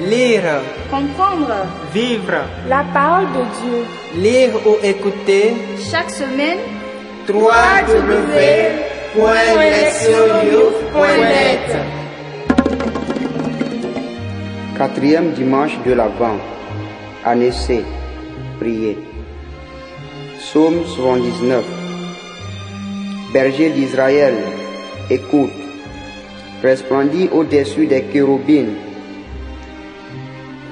Lire, Comprendre vivre, la parole de Dieu lire ou écouter chaque semaine. www.lectionnews.net Quatrième dimanche de l'Avent. Année C. Priez. Psaume 79. Berger d'Israël, écoute. Resplendis au-dessus des chérubins.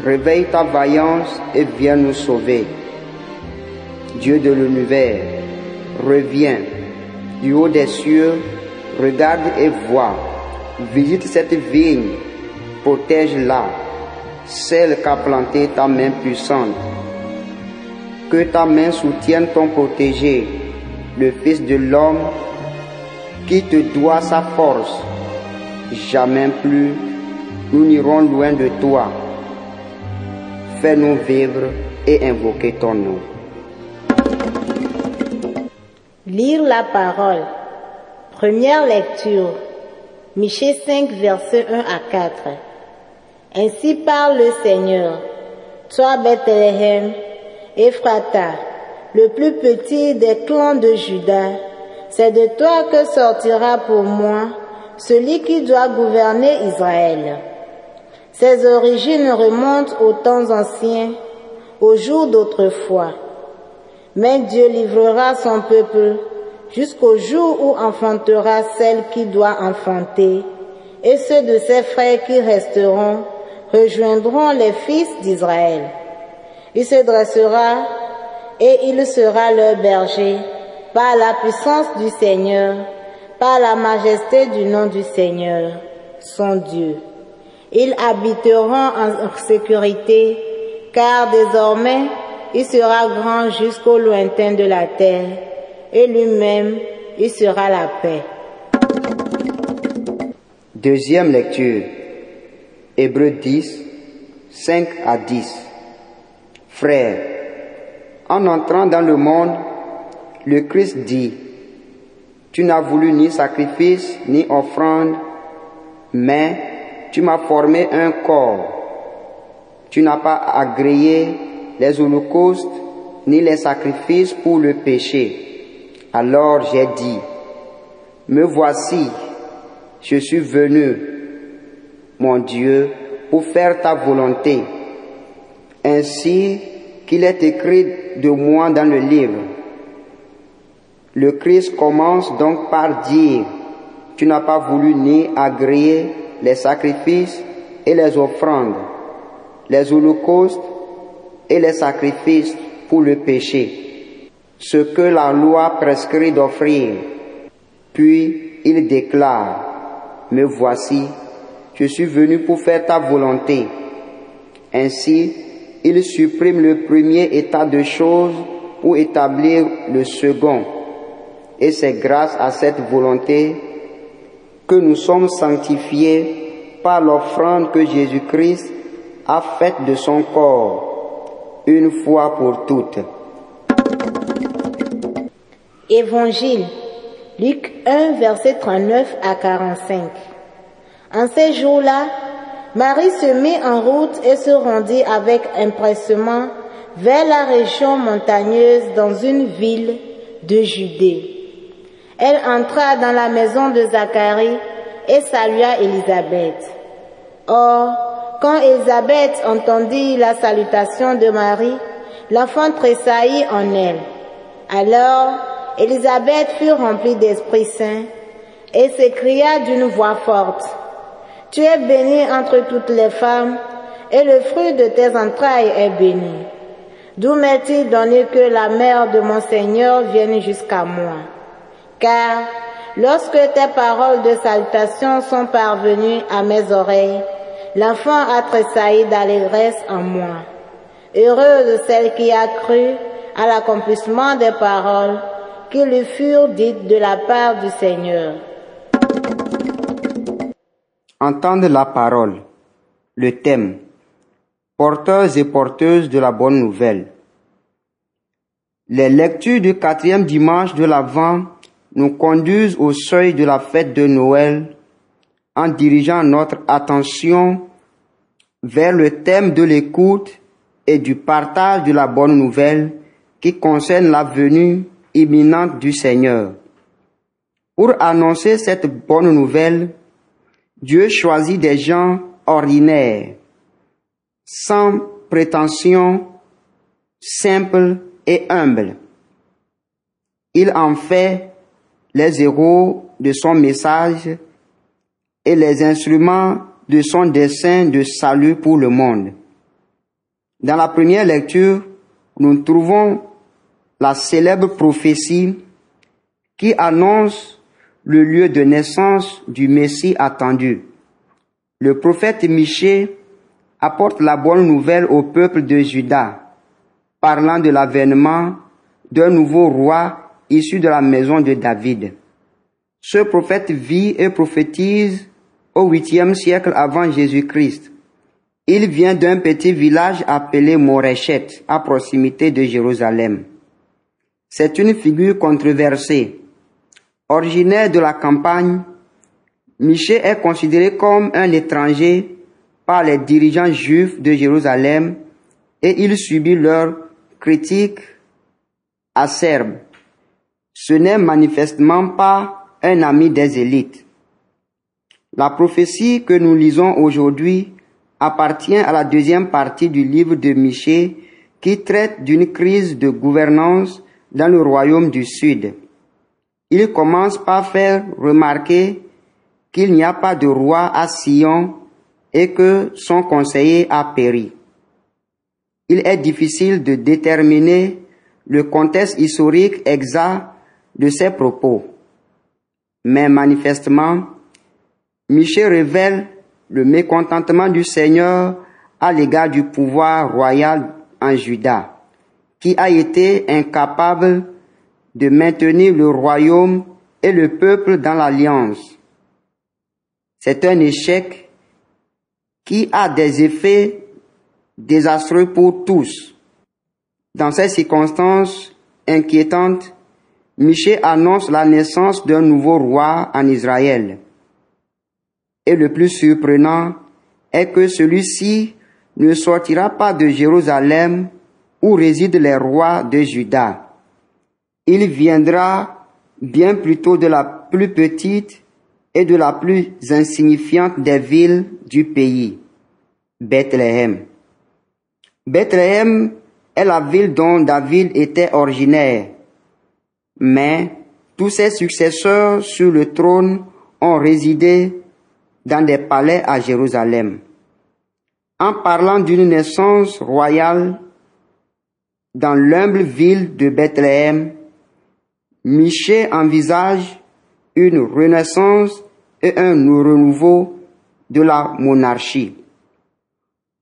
Réveille ta vaillance et viens nous sauver. Dieu de l'univers, reviens. Du haut des cieux, regarde et vois. Visite cette vigne, protège-la, celle qu'a plantée ta main puissante. Que ta main soutienne ton protégé, le Fils de l'homme, qui te doit sa force. Jamais plus nous n'irons loin de toi. Fais-nous vivre et invoquer ton nom. Lire la parole. Première lecture. Michée 5, versets 1 à 4. Ainsi parle le Seigneur. Toi, Bethléem, Ephrata, le plus petit des clans de Juda, c'est de toi que sortira pour moi celui qui doit gouverner Israël. Ses origines remontent aux temps anciens, aux jours d'autrefois. Mais Dieu livrera son peuple jusqu'au jour où enfantera celle qui doit enfanter, et ceux de ses frères qui resteront rejoindront les fils d'Israël. Il se dressera et il sera leur berger par la puissance du Seigneur, par la majesté du nom du Seigneur, son Dieu. Ils habiteront en sécurité, car désormais il sera grand jusqu'au lointain de la terre, et lui-même il sera la paix. Deuxième lecture. Hébreux 10, 5 à 10. Frères, en entrant dans le monde, le Christ dit, Tu n'as voulu ni sacrifice ni offrande, mais tu m'as formé un corps. Tu n'as pas agréé les holocaustes ni les sacrifices pour le péché. Alors j'ai dit, Me voici, je suis venu, mon Dieu, pour faire ta volonté, ainsi qu'il est écrit de moi dans le livre. Le Christ commence donc par dire, tu n'as pas voulu ni agréer les sacrifices et les offrandes, les holocaustes et les sacrifices pour le péché, ce que la loi prescrit d'offrir. Puis il déclare, me voici, je suis venu pour faire ta volonté. Ainsi, il supprime le premier état de choses pour établir le second. Et c'est grâce à cette volonté que nous sommes sanctifiés par l'offrande que Jésus-Christ a faite de son corps, une fois pour toutes. Évangile, Luc 1, verset 39 à 45. En ces jours-là, Marie se mit en route et se rendit avec empressement vers la région montagneuse dans une ville de Judée. Elle entra dans la maison de Zacharie et salua Élisabeth. Or, quand Élisabeth entendit la salutation de Marie, l'enfant tressaillit en elle. Alors, Élisabeth fut remplie d'Esprit Saint et s'écria d'une voix forte, Tu es bénie entre toutes les femmes, et le fruit de tes entrailles est béni. D'où m'est-il donné que la mère de mon Seigneur vienne jusqu'à moi? Car lorsque tes paroles de salutation sont parvenues à mes oreilles, l'enfant a tressailli d'allégresse en moi. Heureuse celle qui a cru à l'accomplissement des paroles qui lui furent dites de la part du Seigneur. Entendre la parole. Le thème. Porteurs et porteuses de la bonne nouvelle. Les lectures du quatrième dimanche de l'Avent nous conduisent au seuil de la fête de Noël en dirigeant notre attention vers le thème de l'écoute et du partage de la bonne nouvelle qui concerne la venue imminente du Seigneur. Pour annoncer cette bonne nouvelle, Dieu choisit des gens ordinaires, sans prétention, simples et humbles. Il en fait les héros de son message et les instruments de son dessein de salut pour le monde. Dans la première lecture, nous trouvons la célèbre prophétie qui annonce le lieu de naissance du Messie attendu. Le prophète Michée apporte la bonne nouvelle au peuple de Juda, parlant de l'avènement d'un nouveau roi issu de la maison de David. Ce prophète vit et prophétise au huitième siècle avant Jésus-Christ. Il vient d'un petit village appelé Moréchet, à proximité de Jérusalem. C'est une figure controversée. Originaire de la campagne, Michée est considéré comme un étranger par les dirigeants juifs de Jérusalem et il subit leurs critiques acerbes. Ce n'est manifestement pas un ami des élites. La prophétie que nous lisons aujourd'hui appartient à la deuxième partie du livre de Michée qui traite d'une crise de gouvernance dans le royaume du Sud. Il commence par faire remarquer qu'il n'y a pas de roi à Sion et que son conseiller a péri. Il est difficile de déterminer le contexte historique exact de ces propos. Mais manifestement, Michel révèle le mécontentement du Seigneur à l'égard du pouvoir royal en Juda, qui a été incapable de maintenir le royaume et le peuple dans l'alliance. C'est un échec qui a des effets désastreux pour tous. Dans ces circonstances inquiétantes, Michel annonce la naissance d'un nouveau roi en Israël. Et le plus surprenant est que celui-ci ne sortira pas de Jérusalem où résident les rois de Juda. Il viendra bien plutôt de la plus petite et de la plus insignifiante des villes du pays, Bethléem. Bethléem est la ville dont David était originaire, mais tous ses successeurs sur le trône ont résidé dans des palais à Jérusalem. En parlant d'une naissance royale dans l'humble ville de Bethléem, Michel envisage une renaissance et un renouveau de la monarchie.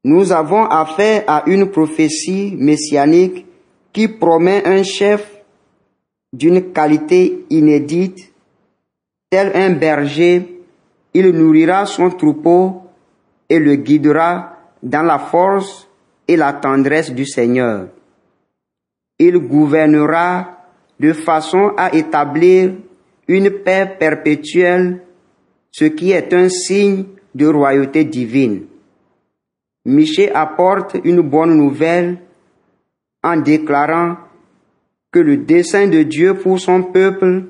Nous avons affaire à une prophétie messianique qui promet un chef d'une qualité inédite, tel un berger, il nourrira son troupeau et le guidera dans la force et la tendresse du Seigneur. Il gouvernera de façon à établir une paix perpétuelle, ce qui est un signe de royauté divine. Michel apporte une bonne nouvelle en déclarant que le dessein de Dieu pour son peuple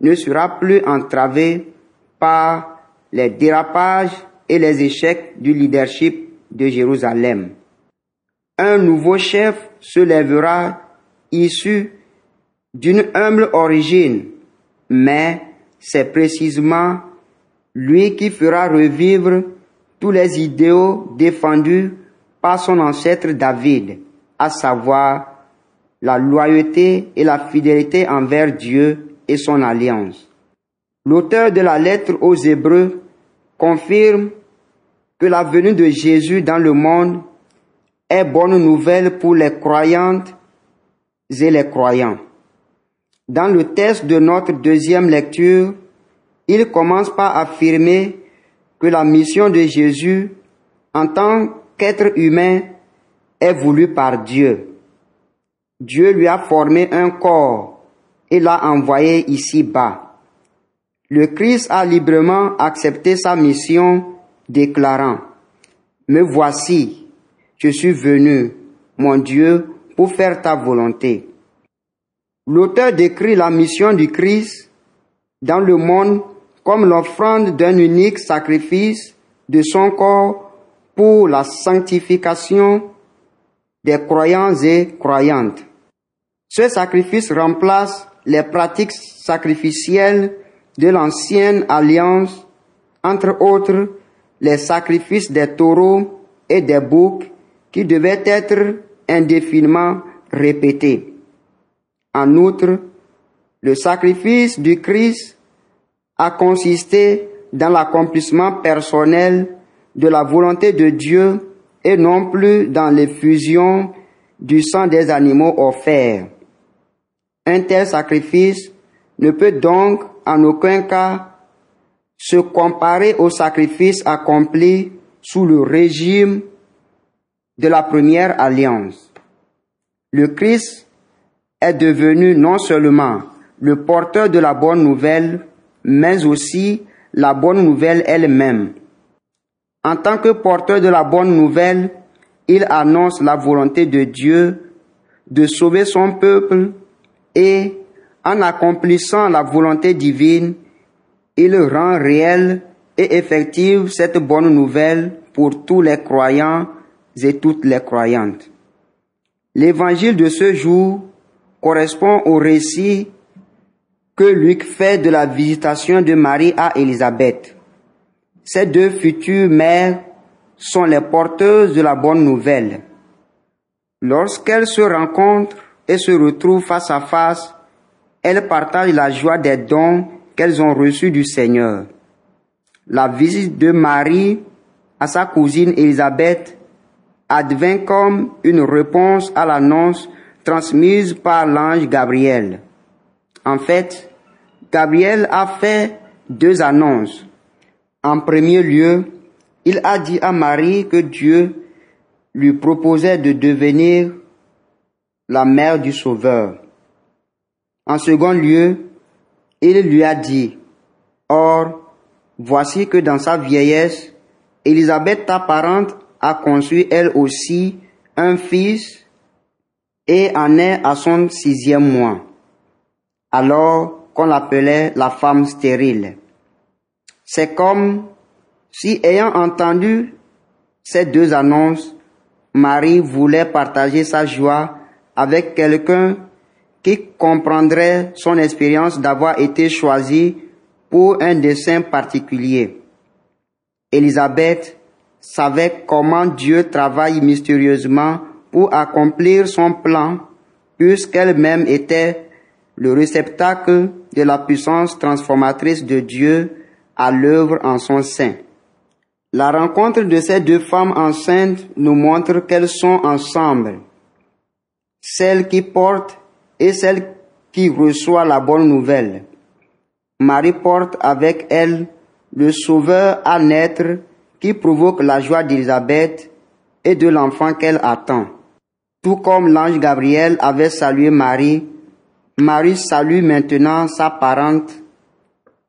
ne sera plus entravé par les dérapages et les échecs du leadership de Jérusalem. Un nouveau chef se lèvera issu d'une humble origine, mais c'est précisément lui qui fera revivre tous les idéaux défendus par son ancêtre David, à savoir la loyauté et la fidélité envers Dieu et son alliance. L'auteur de la lettre aux Hébreux confirme que la venue de Jésus dans le monde est bonne nouvelle pour les croyantes et les croyants. Dans le texte de notre deuxième lecture, il commence par affirmer que la mission de Jésus en tant qu'être humain est voulue par Dieu. Dieu lui a formé un corps et l'a envoyé ici-bas. Le Christ a librement accepté sa mission, déclarant, Me voici, je suis venu, mon Dieu, pour faire ta volonté. L'auteur décrit la mission du Christ dans le monde comme l'offrande d'un unique sacrifice de son corps pour la sanctification des croyants et croyantes. Ce sacrifice remplace les pratiques sacrificielles de l'ancienne alliance, entre autres les sacrifices des taureaux et des boucs qui devaient être indéfiniment répétés. En outre, le sacrifice du Christ a consisté dans l'accomplissement personnel de la volonté de Dieu et non plus dans l'effusion du sang des animaux offerts. Un tel sacrifice ne peut donc en aucun cas se comparer au sacrifice accompli sous le régime de la première alliance. Le Christ est devenu non seulement le porteur de la bonne nouvelle, mais aussi la bonne nouvelle elle-même. En tant que porteur de la bonne nouvelle, il annonce la volonté de Dieu de sauver son peuple et en accomplissant la volonté divine, il rend réelle et effective cette bonne nouvelle pour tous les croyants et toutes les croyantes. L'évangile de ce jour correspond au récit que Luc fait de la visitation de Marie à Élisabeth. Ces deux futures mères sont les porteuses de la bonne nouvelle. Lorsqu'elles se rencontrent se retrouvent face à face, elles partagent la joie des dons qu'elles ont reçus du Seigneur. La visite de Marie à sa cousine Élisabeth advint comme une réponse à l'annonce transmise par l'ange Gabriel. En fait, Gabriel a fait deux annonces. En premier lieu, il a dit à Marie que Dieu lui proposait de devenir la mère du Sauveur. En second lieu, il lui a dit, Or, voici que dans sa vieillesse, Élisabeth, ta parente, a conçu elle aussi un fils et en est à son sixième mois, alors qu'on l'appelait la femme stérile. C'est comme si, ayant entendu ces deux annonces, Marie voulait partager sa joie avec quelqu'un qui comprendrait son expérience d'avoir été choisie pour un dessein particulier. Élisabeth savait comment Dieu travaille mystérieusement pour accomplir son plan, puisqu'elle-même était le réceptacle de la puissance transformatrice de Dieu à l'œuvre en son sein. La rencontre de ces deux femmes enceintes nous montre qu'elles sont ensemble. Celle qui porte et celle qui reçoit la bonne nouvelle. Marie porte avec elle le Sauveur à naître qui provoque la joie d'Élisabeth et de l'enfant qu'elle attend. Tout comme l'ange Gabriel avait salué Marie, Marie salue maintenant sa parente.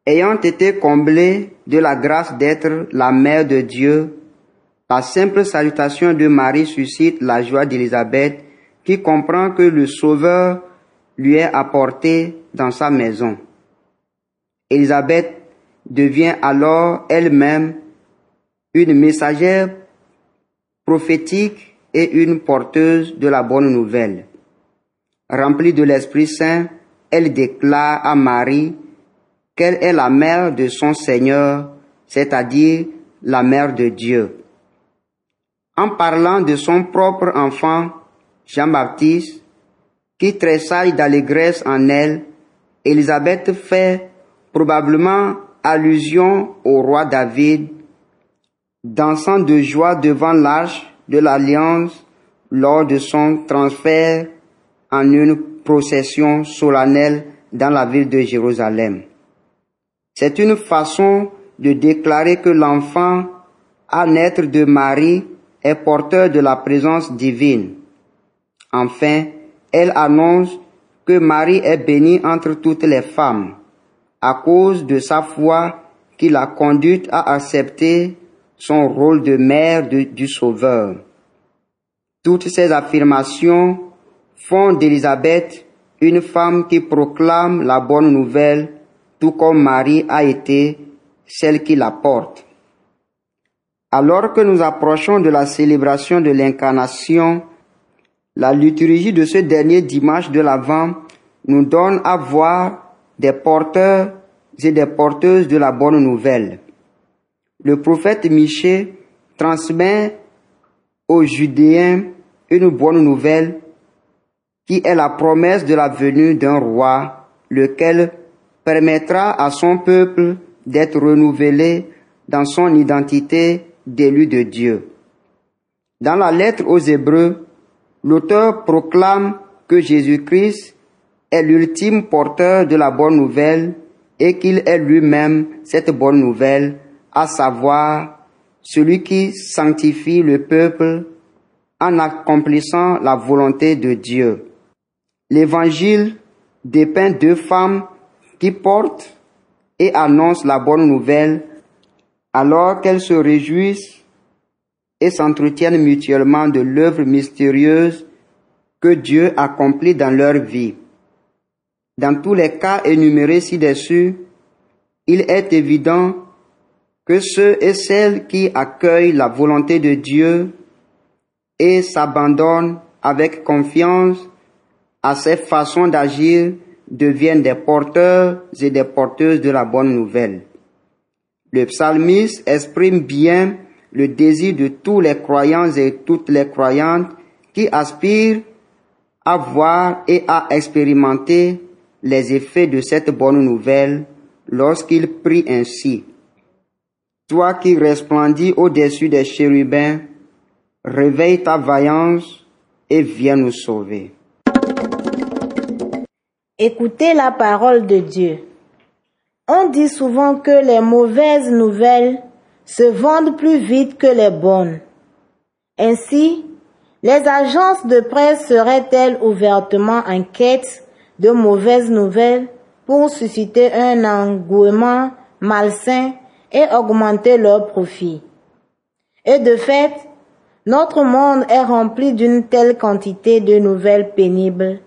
Ayant été comblée de la grâce d'être la mère de Dieu, la simple salutation de Marie suscite la joie d'Élisabeth qui comprend que le Sauveur lui est apporté dans sa maison. Élisabeth devient alors elle-même une messagère prophétique et une porteuse de la bonne nouvelle. Remplie de l'Esprit Saint, elle déclare à Marie qu'elle est la mère de son Seigneur, c'est-à-dire la mère de Dieu. En parlant de son propre enfant, Jean-Baptiste, qui tressaille d'allégresse en elle, Élisabeth fait probablement allusion au roi David, dansant de joie devant l'arche de l'alliance lors de son transfert en une procession solennelle dans la ville de Jérusalem. C'est une façon de déclarer que l'enfant à naître de Marie est porteur de la présence divine. Enfin, elle annonce que Marie est bénie entre toutes les femmes. à cause de sa foi qui l'a conduite à accepter son rôle de mère du Sauveur. Toutes ces affirmations font d'Élisabeth une femme qui proclame la bonne nouvelle, tout comme Marie a été celle qui la porte. Alors que nous approchons de la célébration de l'incarnation, la liturgie de ce dernier dimanche de l'Avent nous donne à voir des porteurs et des porteuses de la bonne nouvelle. Le prophète Michée transmet aux Judéens une bonne nouvelle qui est la promesse de la venue d'un roi, lequel permettra à son peuple d'être renouvelé dans son identité d'élu de Dieu. Dans la lettre aux Hébreux, l'auteur proclame que Jésus-Christ est l'ultime porteur de la bonne nouvelle et qu'il est lui-même cette bonne nouvelle, à savoir celui qui sanctifie le peuple en accomplissant la volonté de Dieu. L'évangile dépeint deux femmes qui portent et annoncent la bonne nouvelle alors qu'elles se réjouissent et s'entretiennent mutuellement de l'œuvre mystérieuse que Dieu accomplit dans leur vie. Dans tous les cas énumérés ci-dessus, il est évident que ceux et celles qui accueillent la volonté de Dieu et s'abandonnent avec confiance à ses façons d'agir deviennent des porteurs et des porteuses de la bonne nouvelle. Le psalmiste exprime bien le désir de tous les croyants et toutes les croyantes qui aspirent à voir et à expérimenter les effets de cette bonne nouvelle lorsqu'il prie ainsi. Toi qui resplendis au-dessus des chérubins, réveille ta vaillance et viens nous sauver. Écoutez la parole de Dieu. On dit souvent que les mauvaises nouvelles se vendent plus vite que les bonnes. Ainsi, les agences de presse seraient-elles ouvertement en quête de mauvaises nouvelles pour susciter un engouement malsain et augmenter leurs profits? Et de fait, notre monde est rempli d'une telle quantité de nouvelles pénibles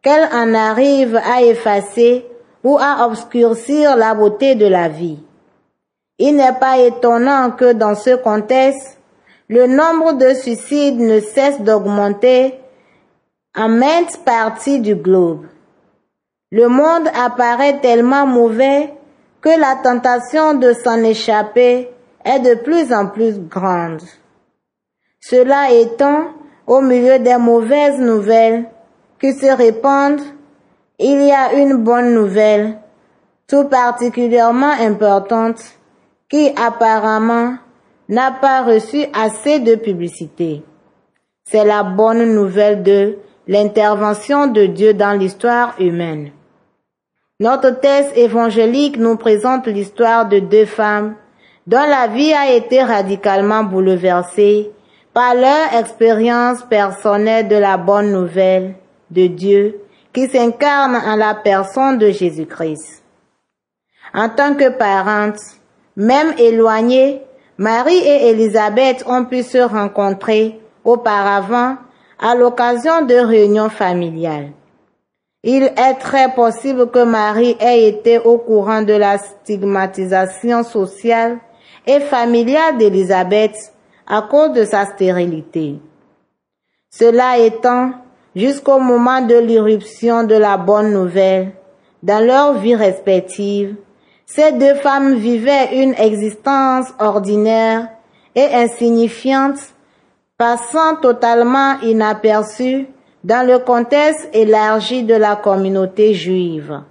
qu'elle en arrive à effacer ou à obscurcir la beauté de la vie. Il n'est pas étonnant que dans ce contexte, le nombre de suicides ne cesse d'augmenter en maintes parties du globe. Le monde apparaît tellement mauvais que la tentation de s'en échapper est de plus en plus grande. Cela étant, au milieu des mauvaises nouvelles qui se répandent, il y a une bonne nouvelle, tout particulièrement importante, qui apparemment n'a pas reçu assez de publicité. C'est la bonne nouvelle de l'intervention de Dieu dans l'histoire humaine. Notre texte évangélique nous présente l'histoire de deux femmes dont la vie a été radicalement bouleversée par leur expérience personnelle de la bonne nouvelle de Dieu qui s'incarne en la personne de Jésus-Christ. En tant que parentes, même éloignées, Marie et Élisabeth ont pu se rencontrer auparavant à l'occasion de réunions familiales. Il est très possible que Marie ait été au courant de la stigmatisation sociale et familiale d'Élisabeth à cause de sa stérilité. Cela étant, jusqu'au moment de l'irruption de la bonne nouvelle, dans leur vie respective, ces deux femmes vivaient une existence ordinaire et insignifiante, passant totalement inaperçues dans le contexte élargi de la communauté juive.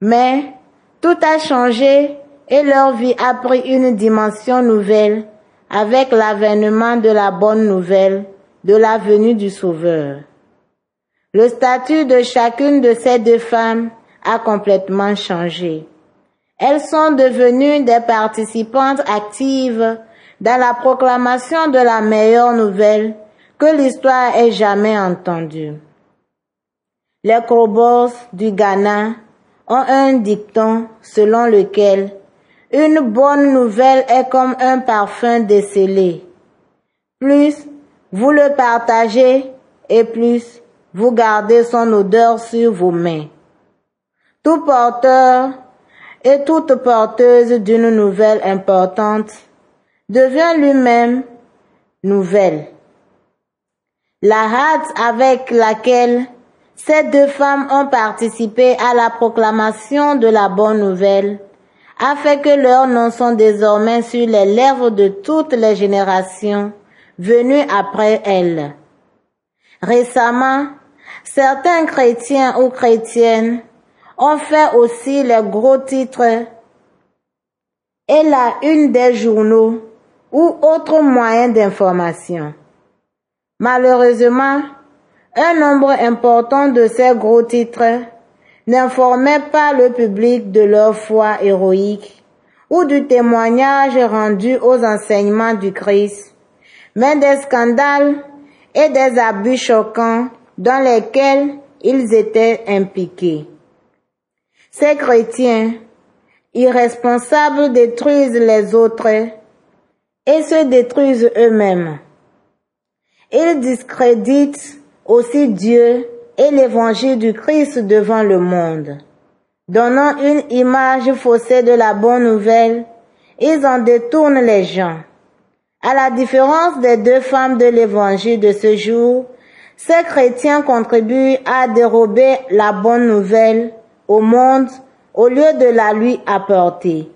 Mais tout a changé et leur vie a pris une dimension nouvelle avec l'avènement de la bonne nouvelle de la venue du Sauveur. Le statut de chacune de ces deux femmes a complètement changé. Elles sont devenues des participantes actives dans la proclamation de la meilleure nouvelle que l'histoire ait jamais entendue. Les Krobos du Ghana ont un dicton selon lequel une bonne nouvelle est comme un parfum décelé. Plus vous le partagez et plus vous gardez son odeur sur vos mains. Tout porteur et toute porteuse d'une nouvelle importante devient lui-même nouvelle. La hâte avec laquelle ces deux femmes ont participé à la proclamation de la bonne nouvelle a fait que leurs noms sont désormais sur les lèvres de toutes les générations venues après elles. Récemment, certains chrétiens ou chrétiennes ont fait aussi les gros titres et la une des journaux ou autres moyens d'information. Malheureusement, un nombre important de ces gros titres n'informaient pas le public de leur foi héroïque ou du témoignage rendu aux enseignements du Christ, mais des scandales et des abus choquants dans lesquels ils étaient impliqués. Ces chrétiens irresponsables détruisent les autres et se détruisent eux-mêmes. Ils discréditent aussi Dieu et l'évangile du Christ devant le monde. Donnant une image faussée de la bonne nouvelle, ils en détournent les gens. À la différence des deux femmes de l'évangile de ce jour, ces chrétiens contribuent à dérober la bonne nouvelle au monde au lieu de la lui apporter.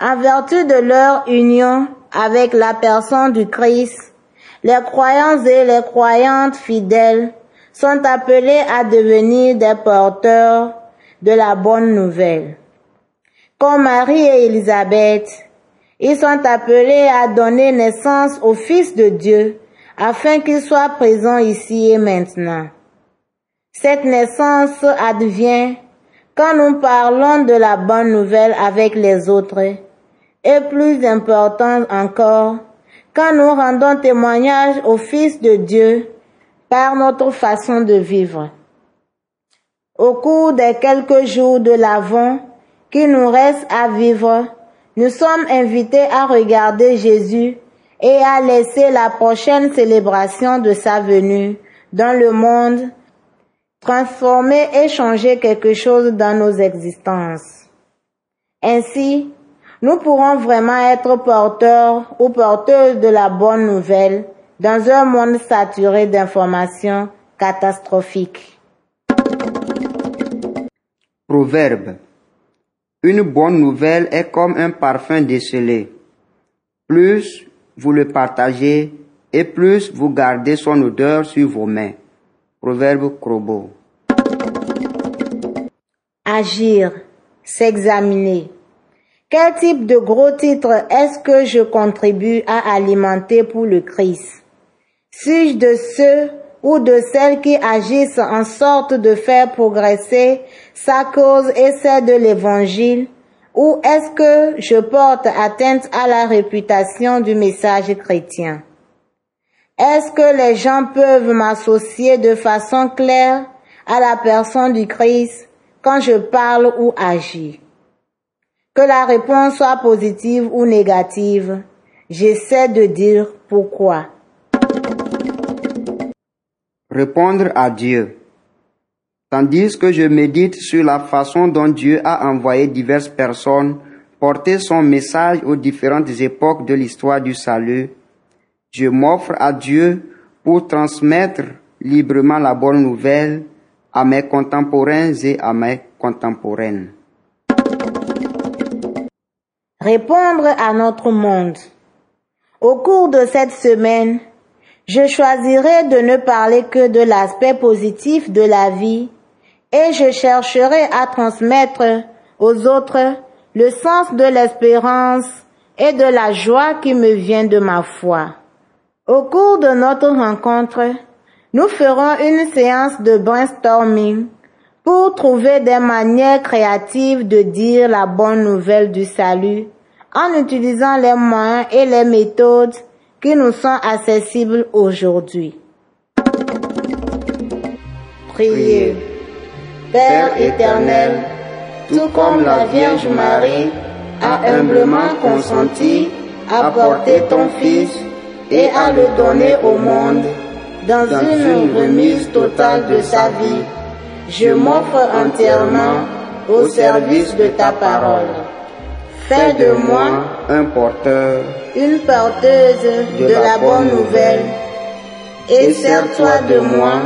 En vertu de leur union avec la personne du Christ, les croyants et les croyantes fidèles sont appelés à devenir des porteurs de la bonne nouvelle. Comme Marie et Élisabeth, ils sont appelés à donner naissance au Fils de Dieu afin qu'il soit présent ici et maintenant. Cette naissance advient quand nous parlons de la bonne nouvelle avec les autres et plus important encore, quand nous rendons témoignage au Fils de Dieu par notre façon de vivre. Au cours des quelques jours de l'Avent qui nous reste à vivre, nous sommes invités à regarder Jésus et à laisser la prochaine célébration de sa venue dans le monde transformer et changer quelque chose dans nos existences. Ainsi, nous pourrons vraiment être porteurs ou porteuses de la bonne nouvelle dans un monde saturé d'informations catastrophiques. Proverbe. Une bonne nouvelle est comme un parfum décelé. Plus vous le partagez et plus vous gardez son odeur sur vos mains. Proverbe Crobo. Agir, s'examiner. Quel type de gros titre est-ce que je contribue à alimenter pour le Christ? Suis-je de ceux ou de celles qui agissent en sorte de faire progresser sa cause et celle de l'Évangile? Ou est-ce que je porte atteinte à la réputation du message chrétien? Est-ce que les gens peuvent m'associer de façon claire à la personne du Christ quand je parle ou agis? Que la réponse soit positive ou négative, j'essaie de dire pourquoi. Répondre à Dieu. Tandis que je médite sur la façon dont Dieu a envoyé diverses personnes porter son message aux différentes époques de l'histoire du salut, je m'offre à Dieu pour transmettre librement la bonne nouvelle à mes contemporains et à mes contemporaines. Répondre à notre monde. Au cours de cette semaine, je choisirai de ne parler que de l'aspect positif de la vie et je chercherai à transmettre aux autres le sens de l'espérance et de la joie qui me vient de ma foi. Au cours de notre rencontre, nous ferons une séance de brainstorming pour trouver des manières créatives de dire la bonne nouvelle du salut en utilisant les moyens et les méthodes qui nous sont accessibles aujourd'hui. Priez. Père éternel, tout comme la Vierge Marie a humblement consenti à porter ton Fils et à le donner au monde dans une remise totale de sa vie, je m'offre entièrement au service de ta parole. Fais de moi un porteur une porteuse de, la bonne nouvelle, et sers-toi de moi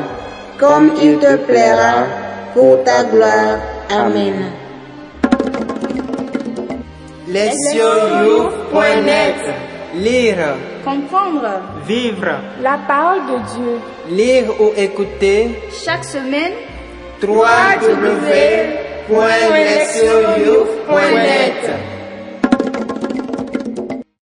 comme il te plaira pour ta gloire. Amen. Lesioyou.net Lire, Comprendre. Vivre, la parole de Dieu. lire ou écouter. Chaque semaine, www.lesioyou.net